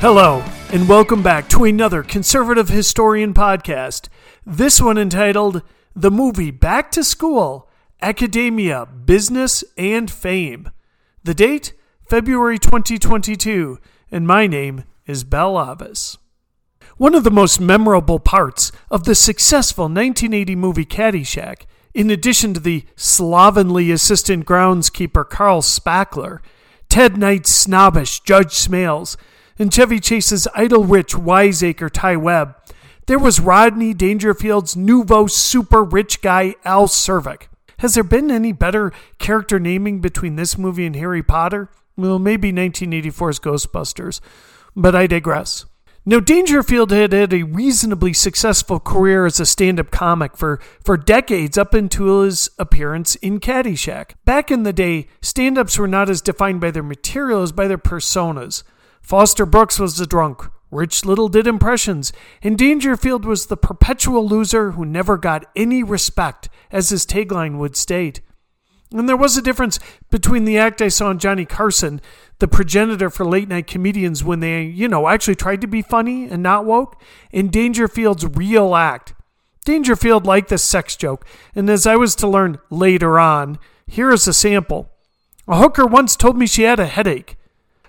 Hello, and welcome back to another conservative historian podcast. This one entitled The Movie Back to School Academia, Business, and Fame. The date? February 2022, and my name is Bell Avis. One of the most memorable parts of the successful 1980 movie Caddyshack, in addition to the slovenly assistant groundskeeper Carl Spackler, Ted Knight's snobbish Judge Smails, and Chevy Chase's idle rich wiseacre Ty Webb, there was Rodney Dangerfield's nouveau super rich guy Al Czervik. Has there been any better character naming between this movie and Harry Potter? Well, maybe 1984's Ghostbusters, but I digress. Now, Dangerfield had had a reasonably successful career as a stand up comic for, for decades up until his appearance in Caddyshack. Back in the day, stand ups were not as defined by their material as by their personas. Foster Brooks was the drunk, Rich Little did impressions, and Dangerfield was the perpetual loser who never got any respect, as his tagline would state. And there was a difference between the act I saw in Johnny Carson, the progenitor for late night comedians when they, you know, actually tried to be funny and not woke, and Dangerfield's real act. Dangerfield liked the sex joke, and as I was to learn later on, here is a sample. A hooker once told me she had a headache.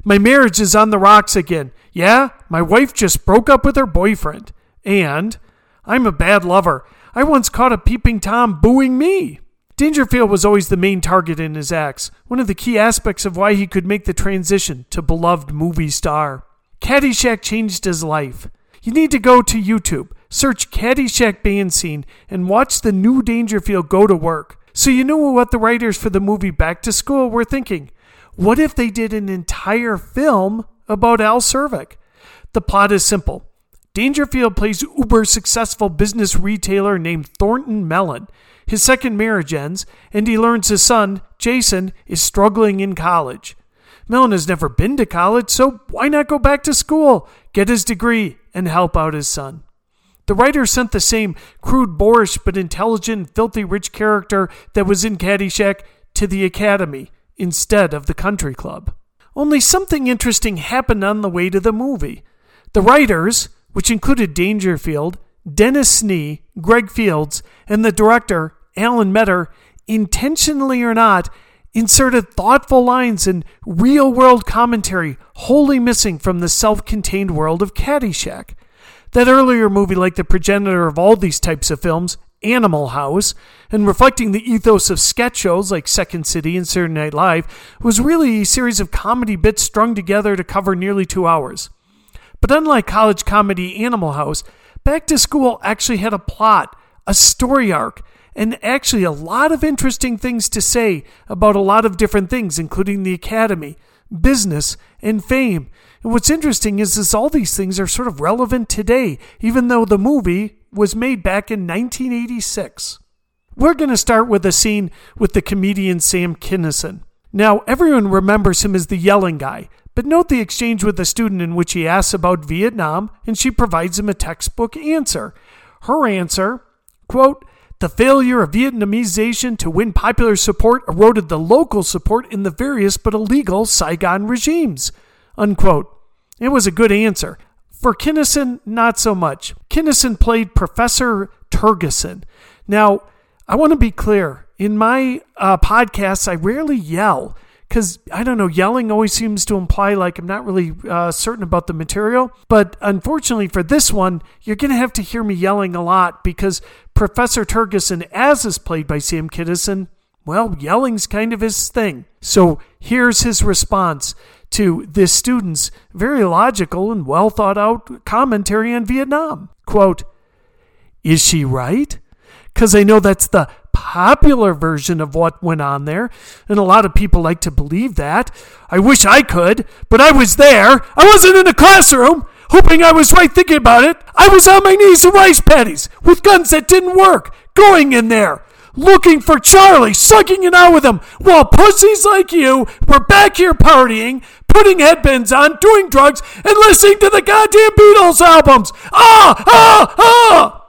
My marriage is on the rocks again. Yeah, my wife just broke up with her boyfriend. And I'm a bad lover. I once caught a peeping Tom booing me. Dangerfield was always the main target in his acts, one of the key aspects of why he could make the transition to beloved movie star. Caddyshack changed his life. You need to go to YouTube, search Caddyshack band scene, and watch the new Dangerfield go to work. So you know what the writers for the movie Back to School were thinking. What if they did an entire film about Al Czervik? The plot is simple. Dangerfield plays uber successful business retailer named Thornton Mellon. His second marriage ends, and he learns his son, Jason, is struggling in college. Mellon has never been to college, so why not go back to school, get his degree, and help out his son? The writer sent the same crude, boorish, but intelligent, filthy rich character that was in Caddyshack to the academy instead of the country club. Only something interesting happened on the way to the movie. The writers, which included Dangerfield, Dennis Snee, Greg Fields, and the director, Alan Metter, intentionally or not, inserted thoughtful lines and real world commentary wholly missing from the self contained world of Caddyshack. That earlier movie, like the progenitor of all these types of films, Animal House, and reflecting the ethos of sketch shows like Second City and Saturday Night Live, was really a series of comedy bits strung together to cover nearly two hours. But unlike college comedy Animal House, Back to School actually had a plot, a story arc, and actually a lot of interesting things to say about a lot of different things, including the academy, business, and fame. And what's interesting is, is all these things are sort of relevant today, even though the movie was made back in 1986. We're going to start with a scene with the comedian Sam Kinison. Now, everyone remembers him as the yelling guy, but note the exchange with the student in which he asks about Vietnam and she provides him a textbook answer. Her answer, quote, the failure of Vietnamization to win popular support eroded the local support in the various but illegal Saigon regimes. Unquote. It was a good answer. For Kinison, not so much. Kinison played Professor Terguson. Now, I want to be clear. In my uh, podcasts, I rarely yell because I don't know, yelling always seems to imply like I'm not really uh, certain about the material. But unfortunately for this one, you're going to have to hear me yelling a lot because Professor Terguson, as is played by Sam Kinison, well, yelling's kind of his thing. So here's his response to this student's very logical and well thought out commentary on Vietnam. Quote, Is she right? Because I know that's the popular version of what went on there, and a lot of people like to believe that. I wish I could, but I was there. I wasn't in a classroom, hoping I was right thinking about it. I was on my knees in rice paddies with guns that didn't work, going in there looking for Charlie, sucking it out with him, while pussies like you were back here partying, putting headbands on, doing drugs, and listening to the goddamn Beatles albums. Ah, ah, ah!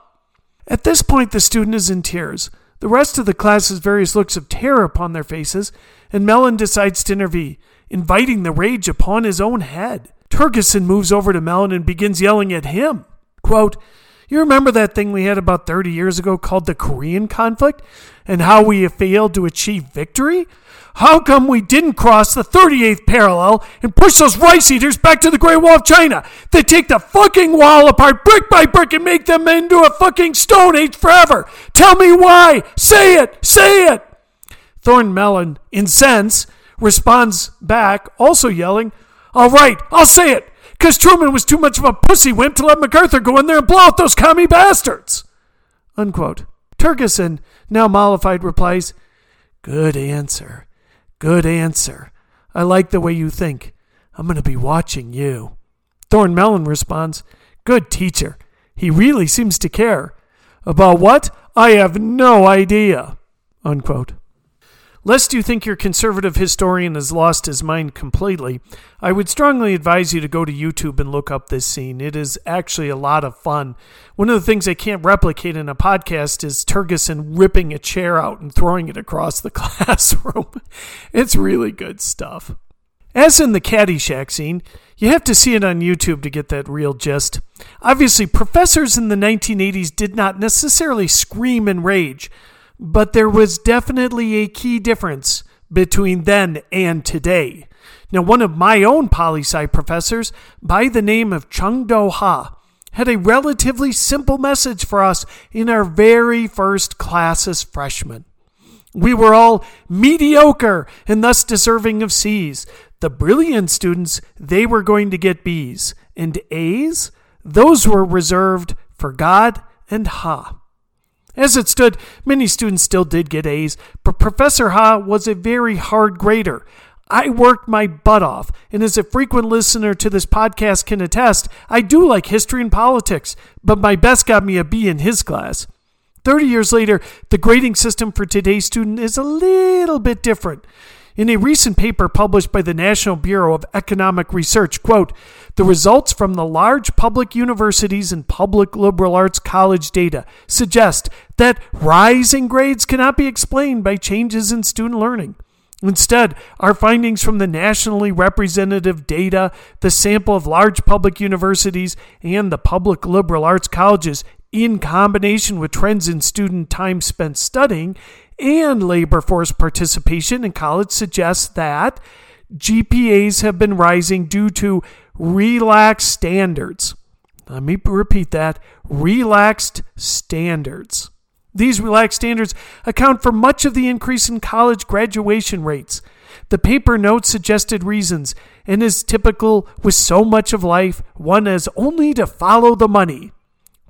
At this point, the student is in tears. The rest of the class has various looks of terror upon their faces, and Mellon decides to intervene, inviting the rage upon his own head. Terguson moves over to Mellon and begins yelling at him. Quote, you remember that thing we had about 30 years ago called the Korean conflict and how we failed to achieve victory? How come we didn't cross the 38th parallel and push those rice eaters back to the Great Wall of China? They take the fucking wall apart brick by brick and make them into a fucking Stone Age forever. Tell me why. Say it. Say it. Thornton Mellon, incensed, responds back, also yelling, All right, I'll say it, because Truman was too much of a pussy wimp to let MacArthur go in there and blow out those commie bastards. Unquote. Terguson, now mollified, replies, Good answer. Good answer. I like the way you think. I'm going to be watching you. Thorn Mellon responds, Good teacher. He really seems to care. About what? I have no idea. Unquote. Lest you think your conservative historian has lost his mind completely, I would strongly advise you to go to YouTube and look up this scene. It is actually a lot of fun. One of the things I can't replicate in a podcast is Terguson ripping a chair out and throwing it across the classroom. it's really good stuff. As in the Caddyshack scene, you have to see it on YouTube to get that real gist. Obviously, professors in the 1980s did not necessarily scream in rage but there was definitely a key difference between then and today. Now, one of my own poli sci professors, by the name of Chung Do Ha, had a relatively simple message for us in our very first class as freshmen. We were all mediocre and thus deserving of C's. The brilliant students, they were going to get B's. And A's, those were reserved for God and Ha. As it stood, many students still did get A's, but Professor Ha was a very hard grader. I worked my butt off, and as a frequent listener to this podcast can attest, I do like history and politics, but my best got me a B in his class. 30 years later, the grading system for today's student is a little bit different. In a recent paper published by the National Bureau of Economic Research, quote, the results from the large public universities and public liberal arts college data suggest that rising grades cannot be explained by changes in student learning. Instead, our findings from the nationally representative data, the sample of large public universities, and the public liberal arts colleges, in combination with trends in student time spent studying, and labor force participation in college suggests that GPAs have been rising due to relaxed standards. Let me repeat that relaxed standards. These relaxed standards account for much of the increase in college graduation rates. The paper notes suggested reasons, and is typical with so much of life, one has only to follow the money.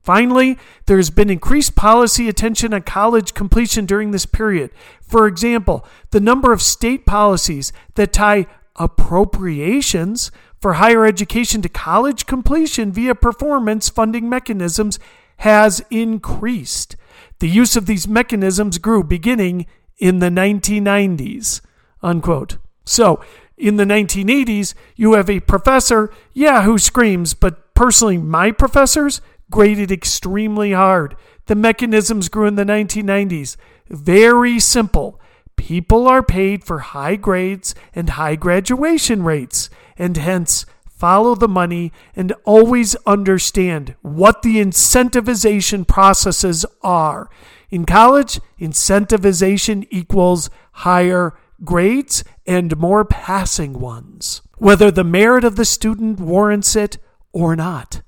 Finally, there has been increased policy attention on college completion during this period. For example, the number of state policies that tie appropriations for higher education to college completion via performance funding mechanisms has increased. The use of these mechanisms grew beginning in the 1990s. Unquote. So, in the 1980s, you have a professor, yeah, who screams, but personally, my professors, graded extremely hard. The mechanisms grew in the 1990s. Very simple. People are paid for high grades and high graduation rates, and hence follow the money and always understand what the incentivization processes are. In college, incentivization equals higher grades and more passing ones, whether the merit of the student warrants it or not.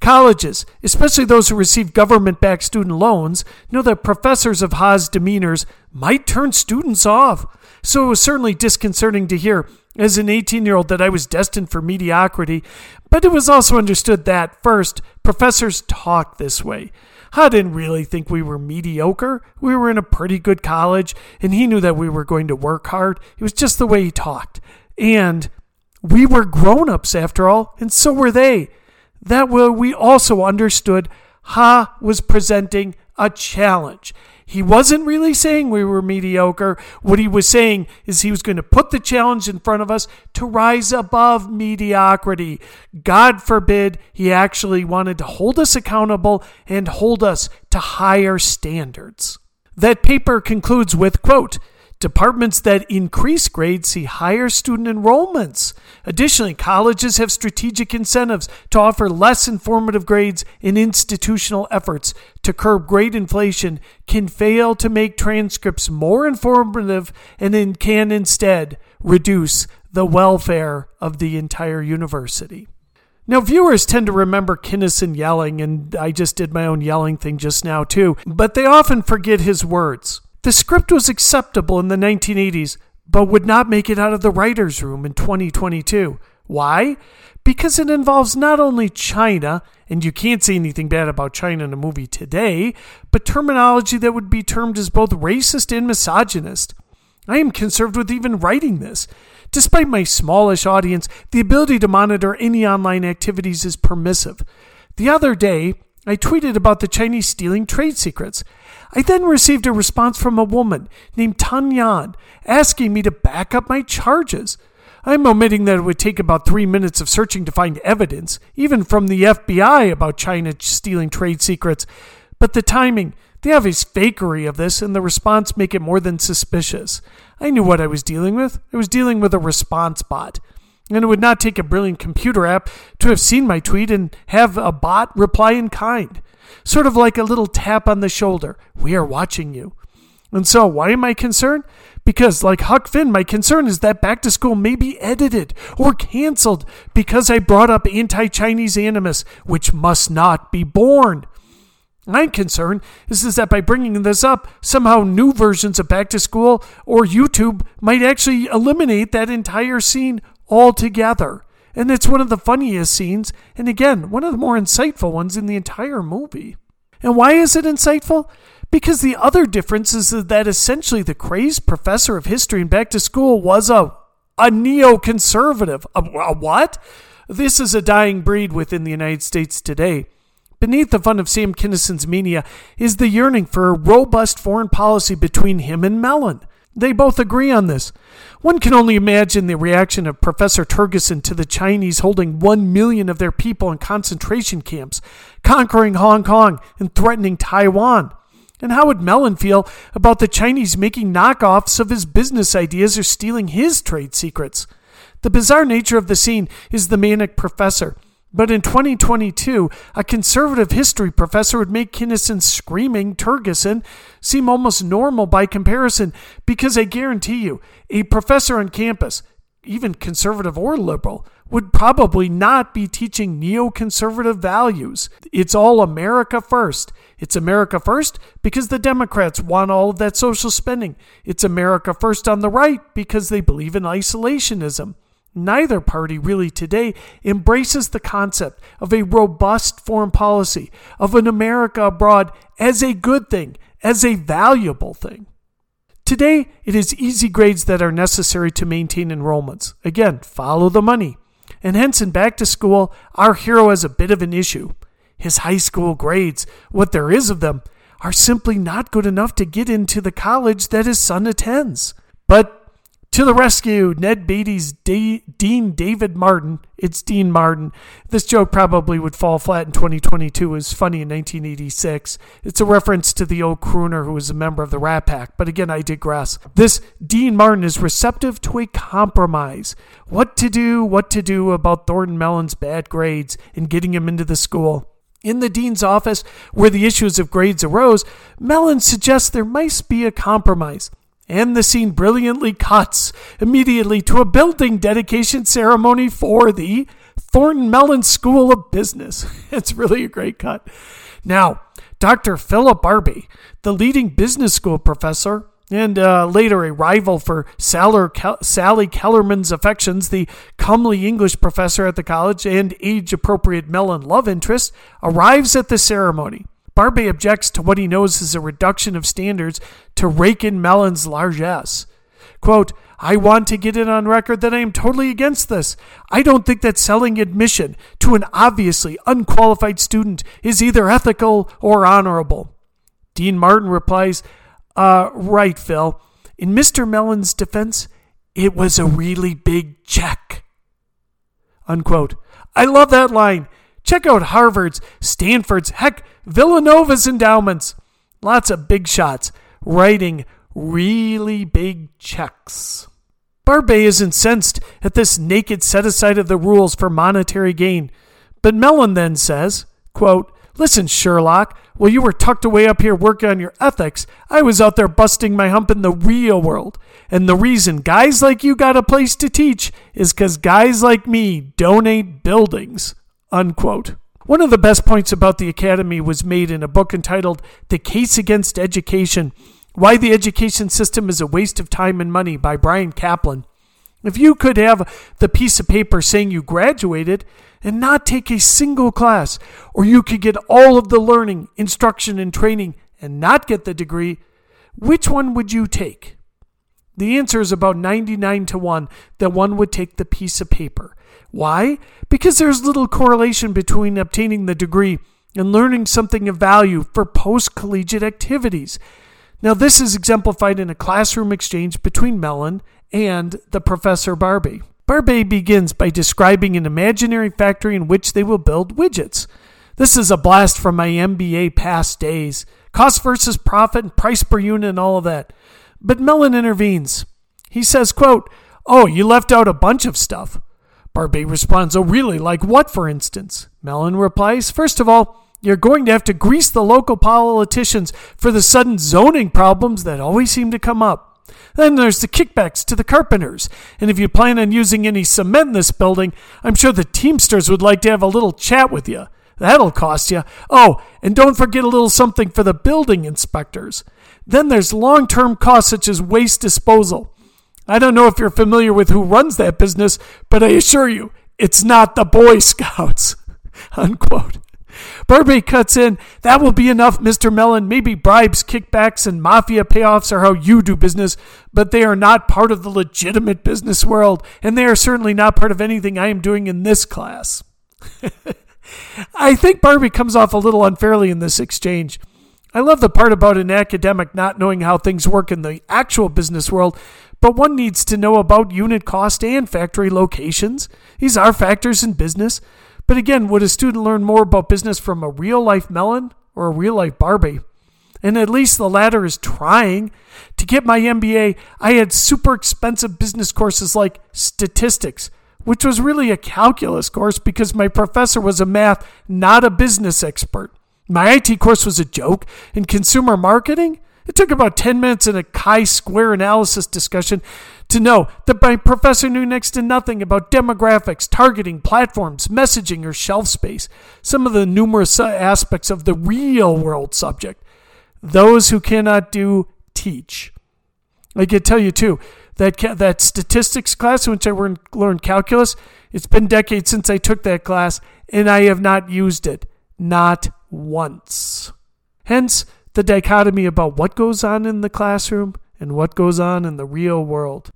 Colleges, especially those who receive government backed student loans, know that professors of Ha's demeanors might turn students off. So it was certainly disconcerting to hear as an 18 year old that I was destined for mediocrity, but it was also understood that, first, professors talk this way. Ha didn't really think we were mediocre. We were in a pretty good college, and he knew that we were going to work hard. It was just the way he talked. And we were grown ups after all, and so were they. That way, we also understood Ha was presenting a challenge. He wasn't really saying we were mediocre. What he was saying is he was going to put the challenge in front of us to rise above mediocrity. God forbid he actually wanted to hold us accountable and hold us to higher standards. That paper concludes with quote, Departments that increase grades see higher student enrollments. Additionally, colleges have strategic incentives to offer less informative grades and institutional efforts to curb grade inflation can fail to make transcripts more informative and can instead reduce the welfare of the entire university. Now, viewers tend to remember Kinison yelling, and I just did my own yelling thing just now, too, but they often forget his words. The script was acceptable in the 1980s, but would not make it out of the writer's room in 2022. Why? Because it involves not only China, and you can't say anything bad about China in a movie today, but terminology that would be termed as both racist and misogynist. I am concerned with even writing this. Despite my smallish audience, the ability to monitor any online activities is permissive. The other day, I tweeted about the Chinese stealing trade secrets. I then received a response from a woman named Tan Yan asking me to back up my charges. I'm omitting that it would take about three minutes of searching to find evidence, even from the FBI, about China stealing trade secrets. But the timing, the obvious fakery of this, and the response make it more than suspicious. I knew what I was dealing with. I was dealing with a response bot. And it would not take a brilliant computer app to have seen my tweet and have a bot reply in kind. Sort of like a little tap on the shoulder. We are watching you. And so, why am I concerned? Because, like Huck Finn, my concern is that back to school may be edited or canceled because I brought up anti Chinese animus, which must not be born. My concern is, is that by bringing this up, somehow new versions of Back to School or YouTube might actually eliminate that entire scene altogether. And it's one of the funniest scenes, and again, one of the more insightful ones in the entire movie. And why is it insightful? Because the other difference is that essentially the crazed professor of history in Back to School was a, a neoconservative. A, a what? This is a dying breed within the United States today. Beneath the fun of Sam Kinison's mania is the yearning for a robust foreign policy between him and Mellon. They both agree on this. One can only imagine the reaction of Professor Terguson to the Chinese holding one million of their people in concentration camps, conquering Hong Kong, and threatening Taiwan. And how would Mellon feel about the Chinese making knockoffs of his business ideas or stealing his trade secrets? The bizarre nature of the scene is the manic professor but in 2022, a conservative history professor would make Kinison screaming Terguson seem almost normal by comparison because I guarantee you, a professor on campus, even conservative or liberal, would probably not be teaching neoconservative values. It's all America first. It's America first because the Democrats want all of that social spending. It's America first on the right because they believe in isolationism. Neither party really today embraces the concept of a robust foreign policy, of an America abroad as a good thing, as a valuable thing. Today, it is easy grades that are necessary to maintain enrollments. Again, follow the money. And hence, in back to school, our hero has a bit of an issue. His high school grades, what there is of them, are simply not good enough to get into the college that his son attends. But to the rescue, Ned Beatty's D- Dean David Martin. It's Dean Martin. This joke probably would fall flat in 2022. It was funny in 1986. It's a reference to the old crooner who was a member of the Rat Pack. But again, I digress. This Dean Martin is receptive to a compromise. What to do, what to do about Thornton Mellon's bad grades and getting him into the school. In the dean's office, where the issues of grades arose, Mellon suggests there might be a compromise and the scene brilliantly cuts immediately to a building dedication ceremony for the Thornton Mellon School of Business. It's really a great cut. Now, Dr. Philip Barbay, the leading business school professor, and uh, later a rival for Sally Kellerman's affections, the comely English professor at the college and age appropriate Mellon love interest, arrives at the ceremony. Barbay objects to what he knows is a reduction of standards to rake in Mellon's largesse. Quote, I want to get it on record that I am totally against this. I don't think that selling admission to an obviously unqualified student is either ethical or honorable. Dean Martin replies, uh, right, Phil. In Mr. Mellon's defense, it was a really big check. Unquote. I love that line. Check out Harvard's, Stanford's, heck, Villanova's endowments. Lots of big shots writing really big checks. Barbay is incensed at this naked set aside of the rules for monetary gain. But Mellon then says, quote, Listen, Sherlock, while you were tucked away up here working on your ethics, I was out there busting my hump in the real world. And the reason guys like you got a place to teach is because guys like me donate buildings. Unquote. One of the best points about the Academy was made in a book entitled The Case Against Education Why the Education System is a Waste of Time and Money by Bryan Caplan. If you could have the piece of paper saying you graduated, and not take a single class, or you could get all of the learning, instruction, and training and not get the degree, which one would you take? The answer is about 99 to 1 that one would take the piece of paper. Why? Because there's little correlation between obtaining the degree and learning something of value for post collegiate activities. Now, this is exemplified in a classroom exchange between Mellon and the Professor Barbay. Barbay begins by describing an imaginary factory in which they will build widgets. This is a blast from my MBA past days. Cost versus profit and price per unit and all of that. But Mellon intervenes. He says, quote, Oh, you left out a bunch of stuff. Barbay responds, Oh, really? Like what, for instance? Mellon replies, First of all, you're going to have to grease the local politicians for the sudden zoning problems that always seem to come up. Then there's the kickbacks to the carpenters. And if you plan on using any cement in this building, I'm sure the Teamsters would like to have a little chat with you. That'll cost you. Oh, and don't forget a little something for the building inspectors. Then there's long term costs such as waste disposal. I don't know if you're familiar with who runs that business, but I assure you, it's not the Boy Scouts. Unquote. Barbay cuts in, that will be enough, Mr. Mellon. Maybe bribes, kickbacks, and mafia payoffs are how you do business, but they are not part of the legitimate business world, and they are certainly not part of anything I am doing in this class. I think Barbay comes off a little unfairly in this exchange. I love the part about an academic not knowing how things work in the actual business world, but one needs to know about unit cost and factory locations. These are factors in business. But again, would a student learn more about business from a real life Mellon or a real life Barbay? And at least the latter is trying. To get my MBA, I had super expensive business courses like statistics, which was really a calculus course because my professor was a math, not a business expert. My IT course was a joke, and consumer marketing, it took about 10 minutes in a chi square analysis discussion to know that my professor knew next to nothing about demographics, targeting, platforms, messaging, or shelf space, some of the numerous uh, aspects of the real world subject. Those who cannot do, teach. I can tell you too, that, that statistics class, in which I learned calculus, it's been decades since I took that class, and I have not used it. Not once. Hence, the dichotomy about what goes on in the classroom and what goes on in the real world.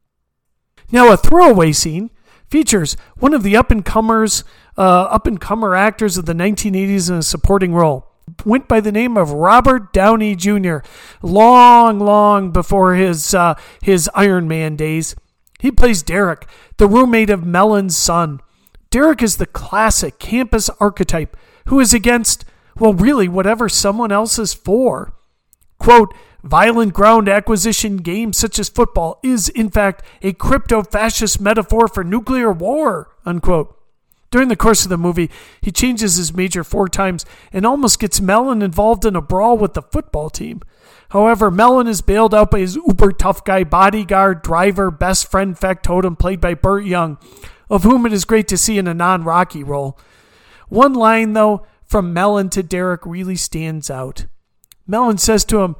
Now, a throwaway scene features one of the up and comers, uh, up and comer actors of the 1980s in a supporting role. Went by the name of Robert Downey Jr. Long, long before his uh, his Iron Man days, he plays Derek, the roommate of Mellon's son. Derek is the classic campus archetype who is against well, really, whatever someone else is for. Quote, violent ground acquisition games such as football is, in fact, a crypto fascist metaphor for nuclear war, unquote. During the course of the movie, he changes his major four times and almost gets Mellon involved in a brawl with the football team. However, Mellon is bailed out by his uber tough guy bodyguard, driver, best friend factotum played by Burt Young, of whom it is great to see in a non Rocky role. One line, though, from Mellon to Derek really stands out. Mellon says to him,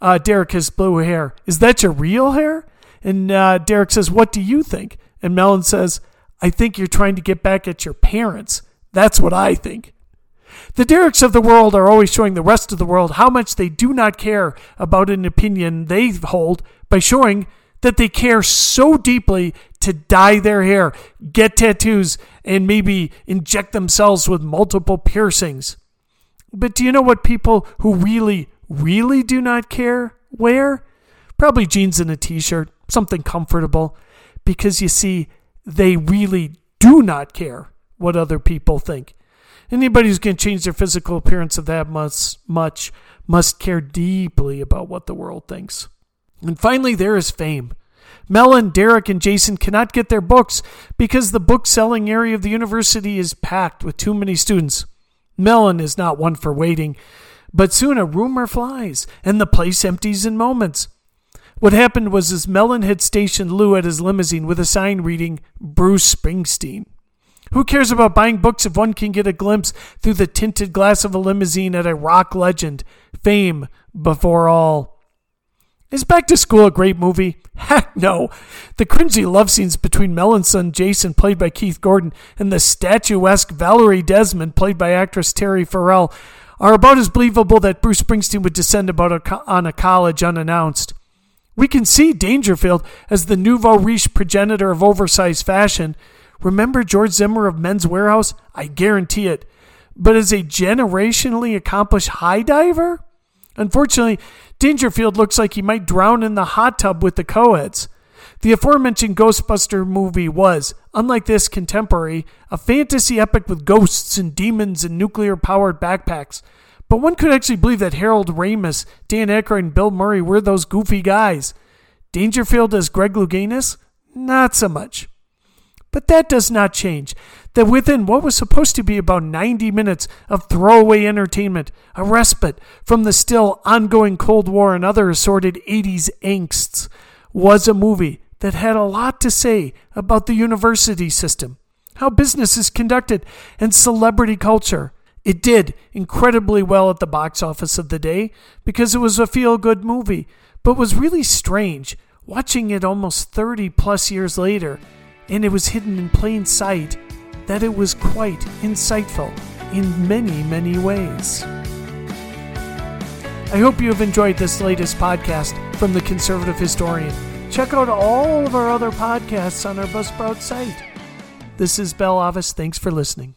uh, Derek has blue hair. Is that your real hair? And uh, Derek says, What do you think? And Mellon says, I think you're trying to get back at your parents. That's what I think. The Dereks of the world are always showing the rest of the world how much they do not care about an opinion they hold by showing that they care so deeply to dye their hair, get tattoos, and maybe inject themselves with multiple piercings. But do you know what people who really, really do not care wear? Probably jeans and a t shirt, something comfortable, because you see, they really do not care what other people think. Anybody who's going to change their physical appearance of that much, much must care deeply about what the world thinks. And finally, there is fame. Mellon, Derek, and Jason cannot get their books because the book selling area of the university is packed with too many students. Mellon is not one for waiting, but soon a rumor flies and the place empties in moments. What happened was as Mellon had stationed Lou at his limousine with a sign reading Bruce Springsteen. Who cares about buying books if one can get a glimpse through the tinted glass of a limousine at a rock legend? Fame before all. Is Back to School a great movie? Heck no. The cringy love scenes between Mellon's son Jason, played by Keith Gordon, and the statuesque Valerie Desmond, played by actress Terry Farrell, are about as believable that Bruce Springsteen would descend about a, on a college unannounced. We can see Dangerfield as the nouveau riche progenitor of oversized fashion. Remember George Zimmer of Men's Wearhouse? I guarantee it. But as a generationally accomplished high diver? Unfortunately, Dangerfield looks like he might drown in the hot tub with the coeds. The aforementioned Ghostbuster movie was, unlike this contemporary, a fantasy epic with ghosts and demons and nuclear powered backpacks. But one could actually believe that Harold Ramis, Dan Aykroyd, and Bill Murray were those goofy guys. Dangerfield as Greg Louganis? Not so much. But that does not change that within what was supposed to be about 90 minutes of throwaway entertainment, a respite from the still ongoing Cold War and other assorted 80s angsts, was a movie that had a lot to say about the university system, how business is conducted, and celebrity culture. It did incredibly well at the box office of the day because it was a feel good movie, but was really strange watching it almost 30 plus years later, and it was hidden in plain sight that it was quite insightful in many, many ways. I hope you have enjoyed this latest podcast from the Conservative Historian. Check out all of our other podcasts on our Buzzsprout site. This is Bell Avis. Thanks for listening.